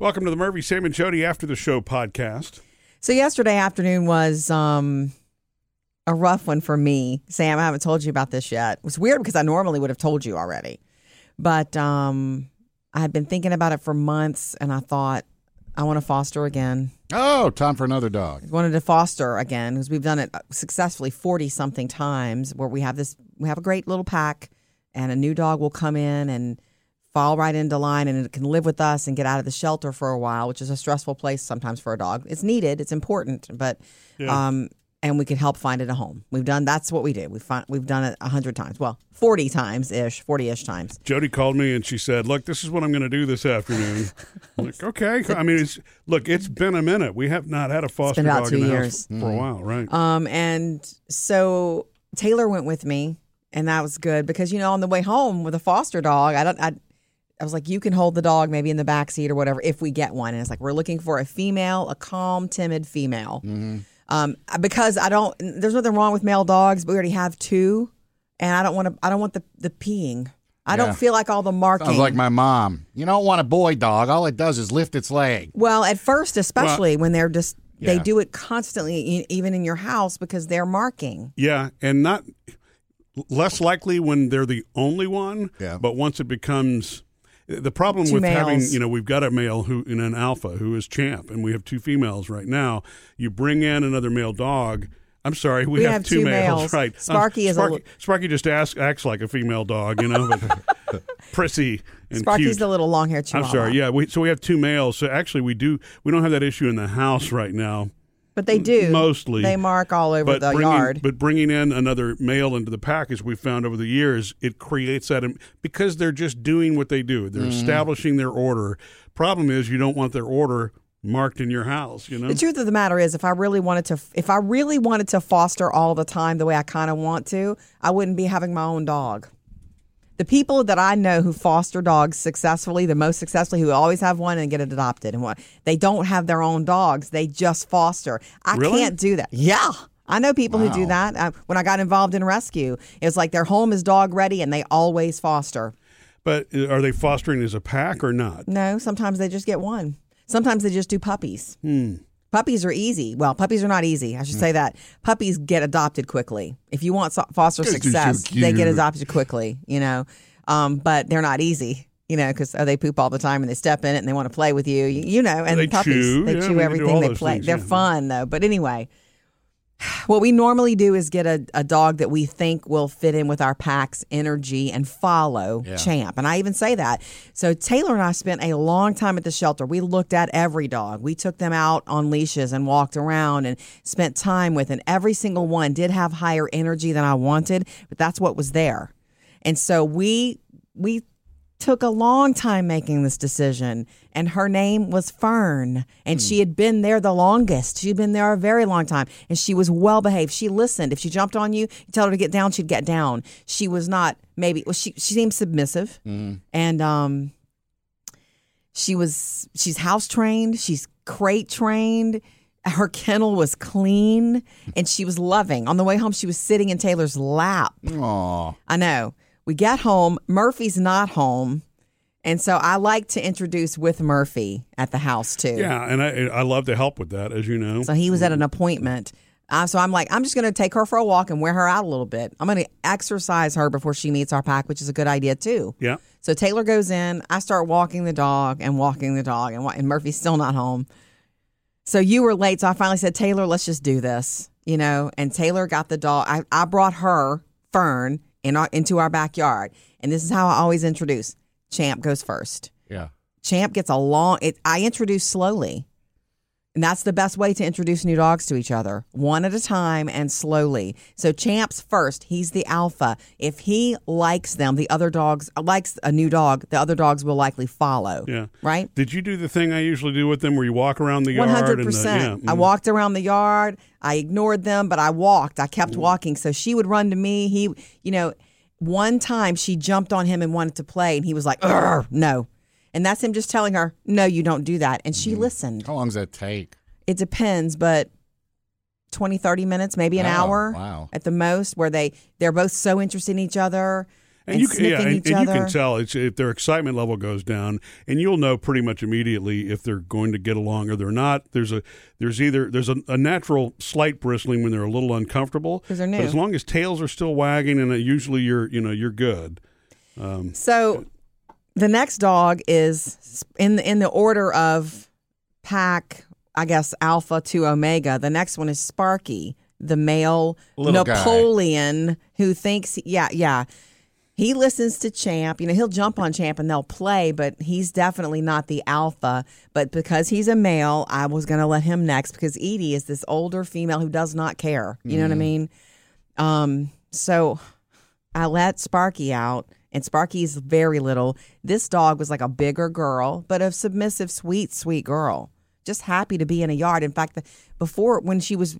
Welcome to the Murphy, Sam, and Jody After the Show podcast. So yesterday afternoon was um, a rough one for me. Sam, I haven't told you about this yet. It was weird because I normally would have told you already. But um, I had been thinking about it for months and I thought, I want to foster again. Oh, time for another dog. I wanted to foster again because we've done it successfully 40 something times where we have this, we have a great little pack and a new dog will come in and fall right into line and it can live with us and get out of the shelter for a while, which is a stressful place sometimes for a dog. It's needed, it's important, but Yeah. um, and we can help find it a home. We've done that's what we do. We find we've done it a hundred times. Well, forty times ish, forty ish times. Jody called me and she said, "Look, this is what I'm going to do this afternoon." I'm like, okay. I mean, it's look, it's been a minute. We have not had a foster been about dog two in the years. house for a while, right? Um, and so Taylor went with me, and that was good because you know on the way home with a foster dog, I don't I. I was like, you can hold the dog maybe in the back seat or whatever if we get one. And it's like, we're looking for a female, a calm, timid female. Um, because I don't, there's nothing wrong with male dogs, but we already have two. And I don't want to, I don't want the, the peeing. I Yeah. don't feel like all the marking. Sounds like my mom. You don't want a boy dog. All it does is lift its leg. Well, at first, especially when they're just, they do it constantly, even in your house because they're marking. yeah, and not less likely when they're the only one. Yeah. But once it becomes the problem Two with having, you know, we've got a male who in an alpha who is champ, and we have two females right now. You bring in another male dog. I'm sorry, we, We have, have two, two males, males. right? Um, Sparky is a Sparky, li- Sparky just asks, acts like a female dog, you know, but prissy and Sparky's cute. the little long haired I'm chihuahua. sorry. Yeah, we, so we have two males. So actually, we do. We don't have that issue in the house right now. But they do. Mostly. They mark all over But the bringing, yard. but bringing in another male into the pack, as we found over the years, it creates that because they're just doing what they do. They're mm-hmm. establishing their order. Problem is, you don't want their order marked in your house. You know. The truth of the matter is, if I really wanted to, if I really wanted to foster all the time the way I kind of want to, I wouldn't be having my own dog. The people that I know who foster dogs successfully, the most successfully, who always have one and get it adopted, and what they don't have their own dogs, they just foster. I Really? can't do that. Yeah. I know people who do that. Uh, when I got involved in rescue, it was like their home is dog ready and they always foster. but uh, are they fostering as a pack or not? No, sometimes they just get one. Sometimes they just do puppies. Hmm. Puppies are easy. Well, puppies are not easy. I should say that. Puppies get adopted quickly. If you want so- foster 'Cause they're so success, they get adopted quickly, you know. Um, but they're not easy, you know, because oh, they poop all the time and they step in it and they want to play with you, you, you know. And They puppies, chew. they Yeah, chew everything. They play. things, They're yeah. fun though. But anyway, what we normally do is get a, a dog that we think will fit in with our pack's energy and follow Yeah. Champ. And I even say that. So Taylor and I spent a long time at the shelter. We looked at every dog. We took them out on leashes and walked around and spent time with, and every single one did have higher energy than I wanted, but that's what was there. And so we we took a long time making this decision and her name was fern and she had been there the longest. She'd been there a very long time and she was well behaved. She listened. If she jumped on you you tell her to get down she'd get down. She was not maybe well she she seemed submissive and um she was she's house trained she's crate trained her kennel was clean and she was loving. On the way home she was sitting in taylor's lap. Aw. I know. We get home. Murphy's not home. And so I like to introduce with Murphy at the house too. Yeah, and I I love to help with that, as you know. So he was at an appointment. Uh, so I'm like, I'm just going to take her for a walk and wear her out a little bit. I'm going to exercise her before she meets our pack, which is a good idea too. yeah. So Taylor goes in. I start walking the dog and walking the dog, and, and Murphy's still not home. So you were late. So I finally said, Taylor, let's just do this, you know. And Taylor got the dog. I, I brought her Fern in our, into our backyard, and this is how I always introduce. Champ goes first. Yeah. Champ gets a long. It, I introduce slowly. And that's the best way to introduce new dogs to each other, one at a time and slowly. So Champ's first. He's the alpha. If he likes them, the other dogs likes a new dog. The other dogs will likely follow. Yeah. Right. Did you do the thing I usually do with them, where you walk around the yard? One hundred and the- percent. yeah, I mm. walked around the yard. I ignored them, but I walked. I kept Mm. walking. So she would run to me. He, you know, one time she jumped on him and wanted to play, and he was like, "No," and that's him just telling her, "No, you don't do that." And she listened. How long does that take? It depends, but 20, 30 minutes, maybe an Oh, hour wow. at the most, where they they're both so interested in each other. and, you can, yeah, and, and you can tell it's, if their excitement level goes down, and you'll know pretty much immediately if they're going to get along or they're not. There's a there's either there's a, a natural slight bristling when they're a little uncomfortable, 'Cause they're But as long as tails are still wagging, and uh, usually you're you know you're good. So the next dog is in the, in the order of pack, I guess alpha to omega. The next one is Sparky, the male Little guy. Napoleon who thinks yeah, yeah. He listens to Champ. You know, he'll jump on Champ and they'll play, but he's definitely not the alpha. But because he's a male, I was going to let him next because Edie is this older female who does not care. You know what I mean? Um, so I let Sparky out, and Sparky's very little. This dog was like a bigger girl, but a submissive, sweet, sweet girl. Just happy to be in a yard. In fact, the, before when she was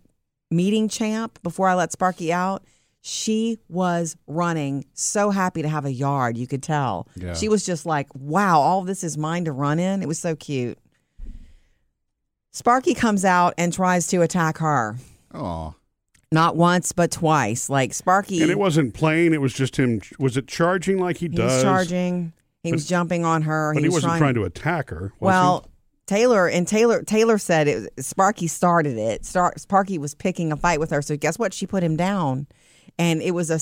meeting Champ, before I let Sparky out, she was running, so happy to have a yard. You could tell. Yeah. She was just like, "Wow, all this is mine to run in." It was so cute. Sparky comes out and tries to attack her. Oh, Not once, but twice. Like Sparky, And it wasn't playing; it was just him. Was it charging like he, he does? was charging. He was jumping on her. but he, was wasn't trying, trying, to attack her. was he? Well, Taylor and Taylor Taylor said it. Sparky started it. Star, Sparky was picking a fight with her. So guess what? She put him down, and it was a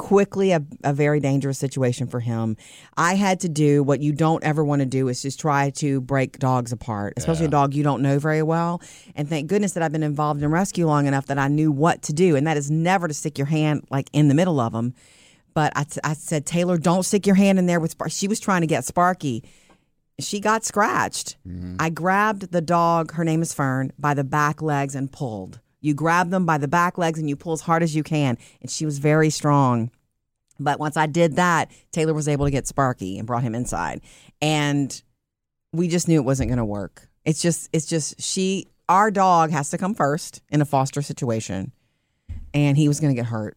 quickly a, a very dangerous situation for him. I had to do what you don't ever want to do is just try to break dogs apart, especially a dog you don't know very well. And thank goodness that I've been involved in rescue long enough that I knew what to do, and that is never to stick your hand like in the middle of them. But I, t- I said, Taylor, don't stick your hand in there with Sparky. She was trying to get Sparky she got scratched. Mm-hmm. I grabbed the dog, her name is Fern, by the back legs and pulled. You grab them by the back legs and you pull as hard as you can. And she was very strong. But once I did that, Taylor was able to get Sparky and brought him inside. And we just knew it wasn't going to work. It's just, it's just, she, our dog has to come first in a foster situation. And he was going to get hurt.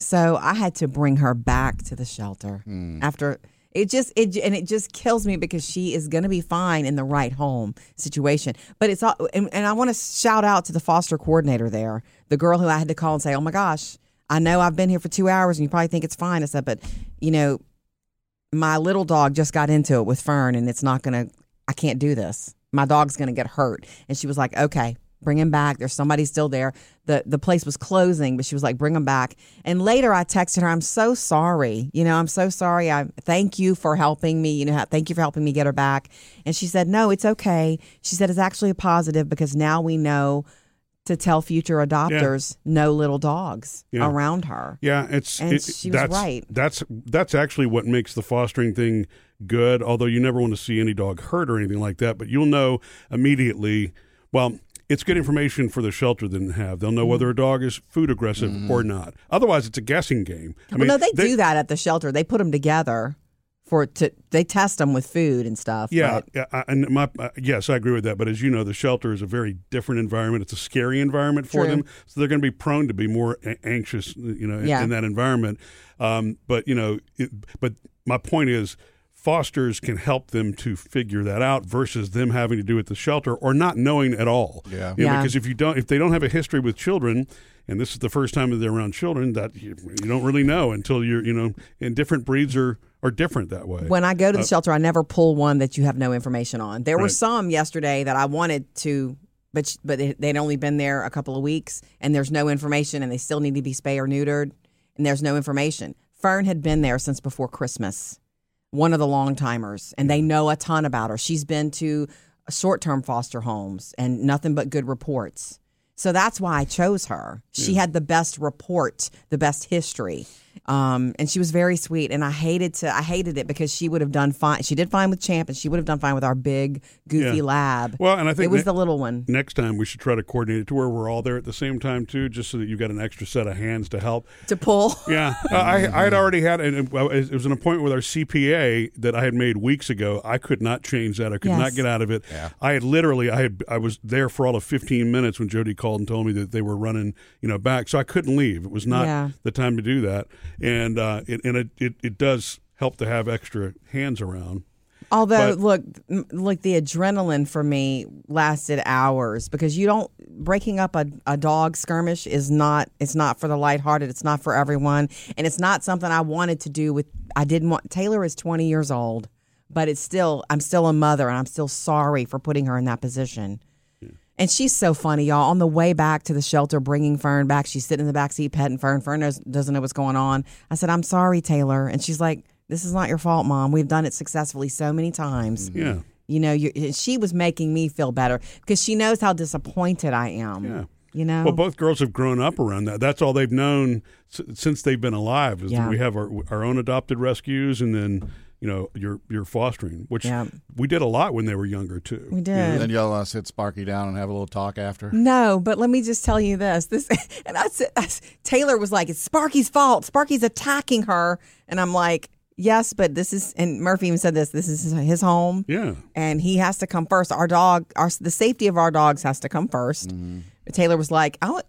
So I had to bring her back to the shelter hmm. after it just it and it just kills me because she is going to be fine in the right home situation. But it's all and, and I want to shout out to the foster coordinator there, the girl who I had to call and say, "Oh my gosh, I know I've been here for two hours and you probably think it's fine." I said, "But you know, my little dog just got into it with Fern and it's not going to. I can't do this. My dog's going to get hurt." And she was like, "Okay." Bring him back. There's somebody still there. the The place was closing, but she was like, "Bring him back." And later, I texted her, "I'm so sorry. You know, I'm so sorry. I thank you for helping me. You know, thank you for helping me get her back." And she said, "No, it's okay." She said, "It's actually a positive because now we know to tell future adopters no little dogs Yeah. around her." Yeah, it's And it, she was that's, right. That's that's actually what makes the fostering thing good. Although you never want to see any dog hurt or anything like that, but you'll know immediately. Well, it's good information for the shelter to have. They'll know whether a dog is food aggressive or not. Otherwise, it's a guessing game. I well, no, they, do that at the shelter. They put them together for to they test them with food and stuff. Yeah, but- yeah, I- and my uh, yes, I agree with that. But as you know, the shelter is a very different environment. It's a scary environment for True. them, so they're going to be prone to be more a- anxious, you know, in- Yeah. in that environment. Um, but you know, it, but my point is, fosters can help them to figure that out versus them having to do it at the shelter or not knowing at all. Yeah. You know, Yeah. because if you don't, if they don't have a history with children. And this is the first time that they're around children that you, you don't really know until you're, you know, and different breeds are, are different that way. When I go to the uh, shelter, I never pull one that you have no information on. There were some yesterday that I wanted to, but but they- they'd only been there a couple of weeks, and there's no information, and they still need to be spay or neutered, and there's no information. Fern had been there since before Christmas, one of the long timers, and they know a ton about her. She's been to short term foster homes and nothing but good reports. So that's why I chose her. She had the best report, the best history. Um, and she was very sweet. And I hated to, I hated it because she would have done fine. She did fine with Champ, and she would have done fine with our big, goofy Yeah. lab. Well, and I think it was ne- the little one. next time we should try to coordinate it to where we're all there at the same time too, just so that you've got an extra set of hands to help. To pull. Yeah, uh, I I had already had and it it was an appointment with our CPA that I had made weeks ago. I could not change that. I could not get out of it. Yeah. I had literally I had I was there for all of 15 minutes when Jody called and told me that they were running you know back, so I couldn't leave. It was not Yeah. the time to do that, and uh, it, and it, it it does help to have extra hands around. Although, But- look, look, the adrenaline for me lasted hours because you don't breaking up a, a dog skirmish is not it's not for the lighthearted. It's not for everyone, and it's not something I wanted to do. With I didn't want Taylor is twenty years old, but it's still I'm still a mother, and I'm still sorry for putting her in that position. And she's so funny, y'all. On the way back to the shelter, bringing Fern back, she's sitting in the back seat petting Fern. Fern knows, doesn't know what's going on. I said, "I'm sorry, Taylor," and she's like, "This is not your fault, Mom. We've done it successfully so many times." Mm-hmm. Yeah. You know, she was making me feel better because she knows how disappointed I am. Yeah. You know, Well, both girls have grown up around that. That's all they've known s- since they've been alive. Is Yeah. that we have our, our own adopted rescues, and then you know you're you're fostering, which Yeah. we did a lot when they were younger too. we did. And then y'all uh, sit Sparky down and have a little talk after. No, but let me just tell you this. This and I said I s- Taylor was like, "It's Sparky's fault. Sparky's attacking her," and I'm like, "Yes, but this is." And Murphy even said this. This is his home, Yeah. and he has to come first. Our dog, our the safety of our dogs has to come 1st Taylor was like, "I."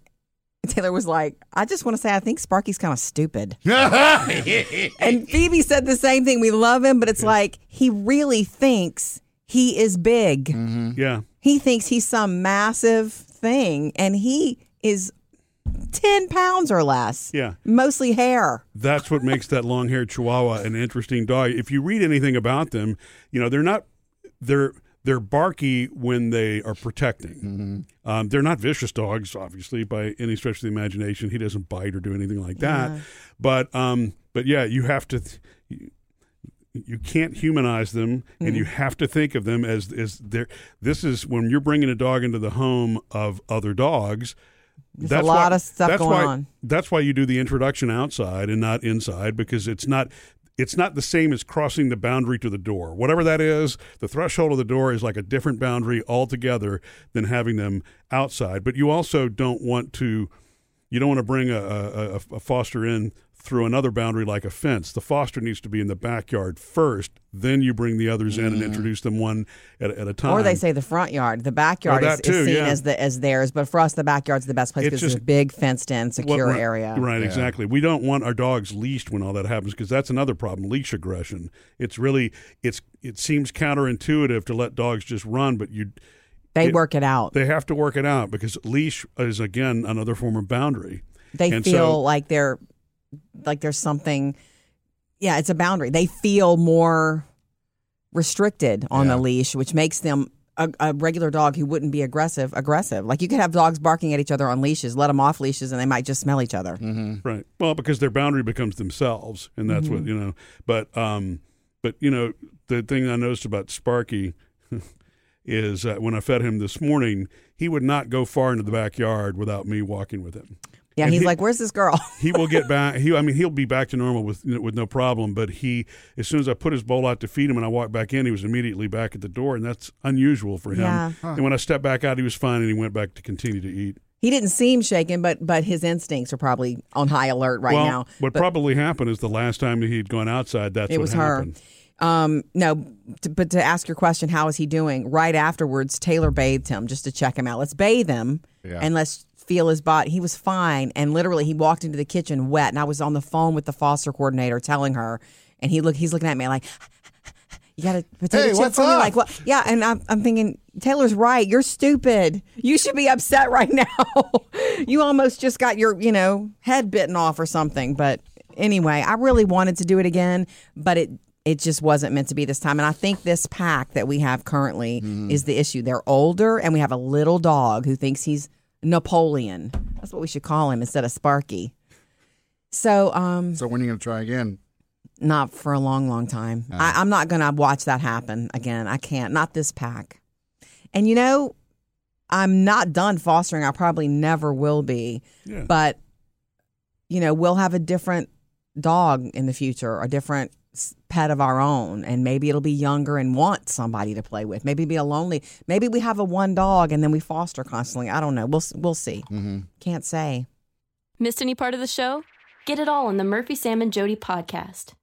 want- Taylor was like, "I just want to say, I think Sparky's kind of stupid." And Phoebe said the same thing. We love him, but it's like he really thinks he is big. Mm-hmm. Yeah. He thinks he's some massive thing, and he is 10 pounds or less. Yeah. Mostly hair. That's what makes that long-haired Chihuahua an interesting dog. If you read anything about them, you know they're not they're they're barky when they are protecting. Um, they're not vicious dogs, obviously, by any stretch of the imagination. He doesn't bite or do anything like that. But um, but yeah, you have to. You, you can't humanize them, and you have to think of them as as their. This is when you're bringing a dog into the home of other dogs. There's a lot of stuff going why, on. That's why you do the introduction outside and not inside because it's not it's not the same as crossing the boundary to the door. Whatever that is, the threshold of the door is like a different boundary altogether than having them outside. But you also don't want to you don't want to bring a, a, a foster in through another boundary like a fence. The foster needs to be in the backyard first, then you bring the others in and mm. introduce them one at, at a time. Or they say the front yard. The backyard is, too, is seen yeah. as the as theirs, but for us, the backyard's the best place It's because it's a big fenced in, secure area. Right, exactly. We don't want our dogs leashed when all that happens because that's another problem. Leash aggression. It's really it's it seems counterintuitive to let dogs just run, but you They it- work it out. they have to work it out because leash is again another form of boundary. They And feel so- like they're like there's something. Yeah, it's a boundary. They feel more restricted on Yeah. the leash, which makes them a, a regular dog who wouldn't be aggressive aggressive. Like you could have dogs barking at each other on leashes, let them off leashes, and they might just smell each other. Right. Well, because their boundary becomes themselves, and that's Mm-hmm. what you know. But um, but you know the thing I noticed about Sparky is uh, when I fed him this morning, he would not go far into the backyard without me walking with him. Yeah, And he's he- like, "Where's this girl?" he will get back. He, I mean, he'll be back to normal with with no problem. But he, as soon as I put his bowl out to feed him, and I walked back in, he was immediately back at the door, and that's unusual for him. Yeah. And when I stepped back out, he was fine, and he went back to continue to eat. he didn't seem shaken, but but his instincts are probably on high alert right well, now. what But- probably happened is the last time that he'd gone outside, that's It what was her. happened. Um, no, to, but to ask your question, how is he doing? Right afterwards, Taylor bathed him just to check him out. Let's bathe him Yeah. and let's feel his body. He was fine, and literally, he walked into the kitchen wet, and I was on the phone with the foster coordinator telling her, and he look, he's looking at me like. You got a potato Hey, chip what's for me? Like what? Yeah, and I'm, I'm thinking Taylor's right. You're stupid. You should be upset right now. you almost just got your, you know, head bitten off or something. But anyway, I really wanted to do it again, but it it just wasn't meant to be this time. And I think this pack that we have currently mm-hmm. is the issue. They're older, and we have a little dog who thinks he's Napoleon. That's what we should call him instead of Sparky. So, um, So when are you going to try again? not for a long, long time. I, I'm not going to watch that happen again. I can't. Not this pack. And you know, I'm not done fostering. I probably never will be. Yeah. But you know, we'll have a different dog in the future, a different pet of our own, and maybe it'll be younger and want somebody to play with. Maybe be a lonely. Maybe we have a one dog and then we foster constantly. I don't know. We'll we'll see. mm-hmm. Can't say. Missed any part of the show? Get it all on the Murphy, Sam, and Jody podcast.